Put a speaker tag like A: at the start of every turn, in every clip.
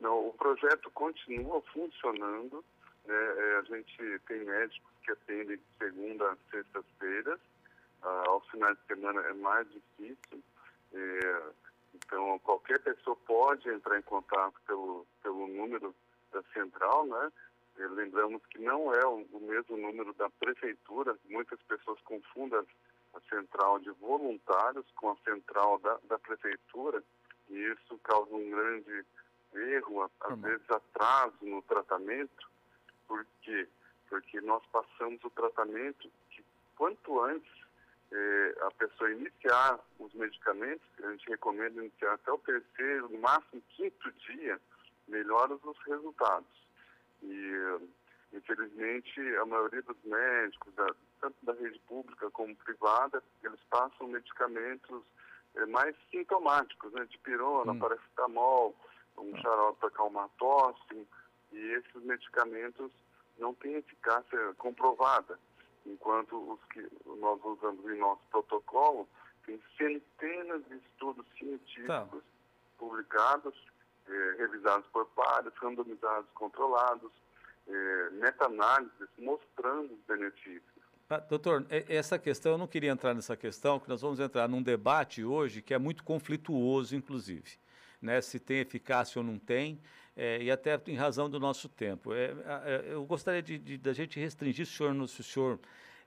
A: Não, o projeto continua funcionando. Né? É, a gente tem médicos que atendem de segunda a sexta-feiras. Ah, finais de semana é mais difícil. É, então, qualquer pessoa pode entrar em contato pelo, pelo número da central, né? E lembramos que não é o, o, mesmo número da prefeitura. Muitas pessoas confundem a central de voluntários com a central da, da prefeitura e isso causa um grande erro, às vezes atraso no tratamento. Por quê? Porque nós passamos o tratamento que quanto antes eh, a pessoa iniciar os medicamentos, a gente recomenda iniciar até o terceiro, no máximo quinto dia, melhora os resultados. E, infelizmente, a maioria dos médicos, da, tanto da rede pública como privada, eles passam medicamentos eh, mais sintomáticos, né, de pirona, hum. paracetamol, um xarope para acalmar tosse, e esses medicamentos não têm eficácia comprovada, enquanto os que nós usamos em nosso protocolo, tem centenas de estudos científicos tá. publicados, eh, revisados por pares, randomizados, controlados, eh, meta-análises mostrando os benefícios.
B: Ah, doutor, essa questão, eu não queria entrar nessa questão, que nós vamos entrar num debate hoje que é muito conflituoso, inclusive né, se tem eficácia ou não tem, é, e até em razão do nosso tempo. É, é, eu gostaria de, de, da gente restringir, o senhor, se o senhor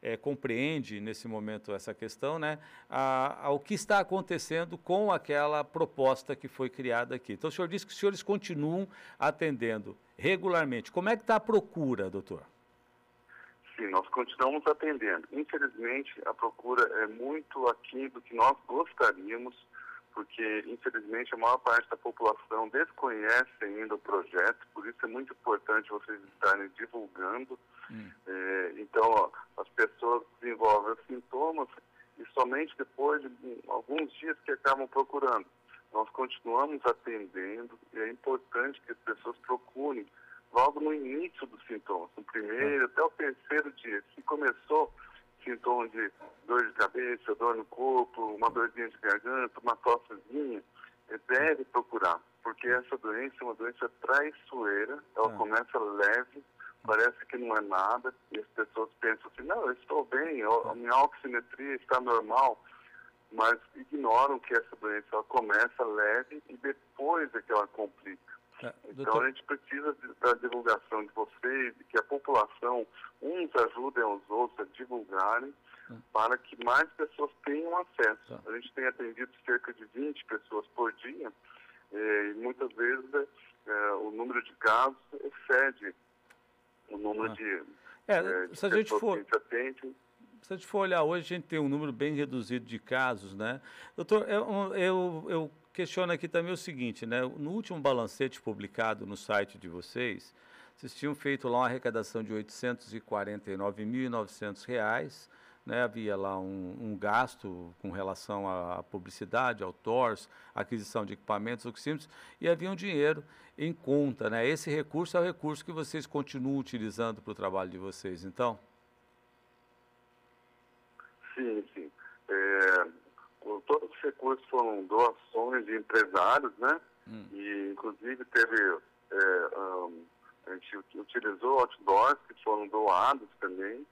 B: é, compreende nesse momento essa questão, né, a, ao que está acontecendo com aquela proposta que foi criada aqui. Então, o senhor disse que os senhores continuam atendendo regularmente. Como é que está a procura, doutor?
A: Sim, nós continuamos atendendo. Infelizmente, a procura é muito aquém do que nós gostaríamos porque infelizmente a maior parte da população desconhece ainda o projeto, por isso é muito importante vocês estarem divulgando. Hum. É, então, ó, as pessoas desenvolvem os sintomas e somente depois de alguns dias que acabam procurando. Nós continuamos atendendo e é importante que as pessoas procurem logo no início dos sintomas, no primeiro hum. até o terceiro dia. Se começou sintomas de dor de cabeça, dor no corpo, uma dorzinha de garganta, uma tossezinha, deve procurar, porque essa doença é uma doença traiçoeira, ela ah. começa leve, parece que não é nada, e as pessoas pensam assim, não, eu estou bem, a minha oximetria está normal, mas ignoram que essa doença ela começa leve e depois é que ela complica. É, então a gente precisa da divulgação de vocês, de que a população, uns ajudem aos outros a divulgarem, é. para que mais pessoas tenham acesso. Tá. A gente tem atendido cerca de 20 pessoas por dia, eh, e muitas vezes eh, o número de casos excede o número ah. de,
B: é, de se a gente for... que a gente atende se a gente for olhar hoje, a gente tem um número bem reduzido de casos, né? Doutor, eu, eu, eu questiono aqui também o seguinte, né? No último balancete publicado no site de vocês, vocês tinham feito lá uma arrecadação de R$ 849.900, né? Havia lá um, um, gasto com relação à publicidade, ao TORS, aquisição de equipamentos, oxímetros, e havia um dinheiro em conta, né? Esse recurso é o recurso que vocês continuam utilizando para o trabalho de vocês, então?
A: Sim, sim. É, todos os recursos foram doações de empresários, né? Hum. E inclusive teve é, um, a gente utilizou outdoors que foram doados também.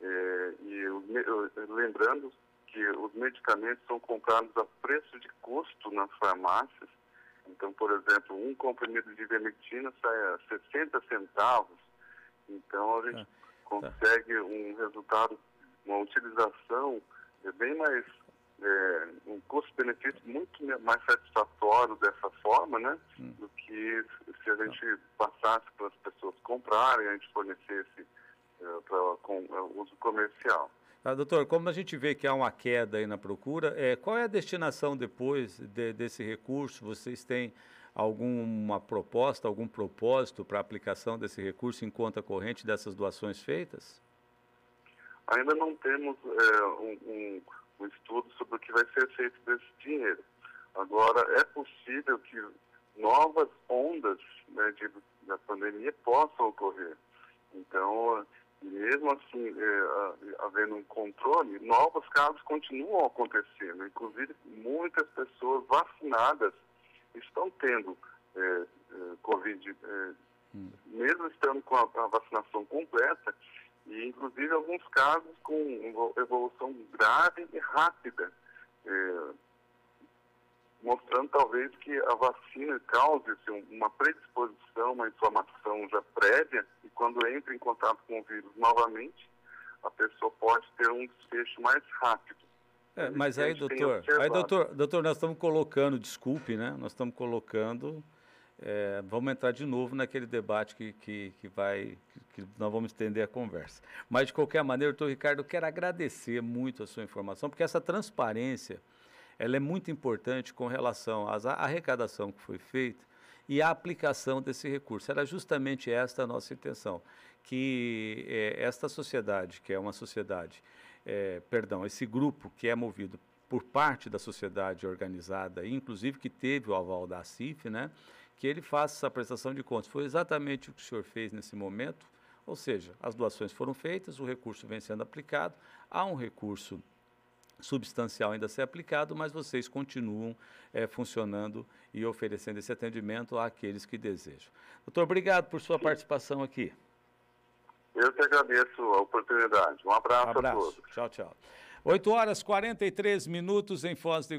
A: É, e lembrando que os medicamentos são comprados a preço de custo nas farmácias. Então, por exemplo, um comprimido de ivermectina sai a 60 centavos. Então, a gente ah, consegue tá. um resultado, uma utilização é bem mais é, um custo-benefício muito mais satisfatório dessa forma, né? Hum. Do que se a gente passasse para as pessoas comprarem, a gente fornecesse é, para com, é, uso comercial.
B: Ah, doutor, como a gente vê que há uma queda aí na procura, é, qual é a destinação depois de, desse recurso? Vocês têm alguma proposta, algum propósito para a aplicação desse recurso em conta corrente dessas doações feitas?
A: Ainda não temos é, um, um um estudo sobre o que vai ser feito desse dinheiro. Agora, é possível que novas ondas né, de, da pandemia possam ocorrer. Então, mesmo assim, é, havendo um controle, novos casos continuam acontecendo. Inclusive, muitas pessoas vacinadas estão tendo é, é, Covid, é, hum. mesmo estando com a, a, vacinação completa, e inclusive alguns casos com e rápida, é, mostrando talvez que a vacina cause uma predisposição, uma inflamação já prévia, e quando entra em contato com o vírus novamente, a pessoa pode ter um desfecho mais rápido.
B: É, mas aí, doutor, aí, doutor, doutor, nós estamos colocando, desculpe, né? Nós estamos colocando, é, vamos entrar de novo naquele debate que, que, que vai, que, que, nós vamos estender a conversa. Mas, de qualquer maneira, doutor Ricardo, eu quero agradecer muito a sua informação, porque essa transparência, ela é muito importante com relação à arrecadação que foi feita e a aplicação desse recurso. Era justamente esta a nossa intenção, que é, esta sociedade, que é uma sociedade é, perdão, esse grupo que é movido por parte da sociedade organizada, inclusive que teve o aval da CIF, né, que ele faça essa prestação de contas. Foi exatamente o que o senhor fez nesse momento, ou seja, as doações foram feitas, o recurso vem sendo aplicado, há um recurso substancial ainda a ser aplicado, mas vocês continuam é, funcionando e oferecendo esse atendimento àqueles que desejam. Doutor, obrigado por sua participação aqui.
A: Eu que agradeço a oportunidade. Um abraço, um abraço. a todos.
B: Tchau, tchau. 8 horas 43 minutos em Foz de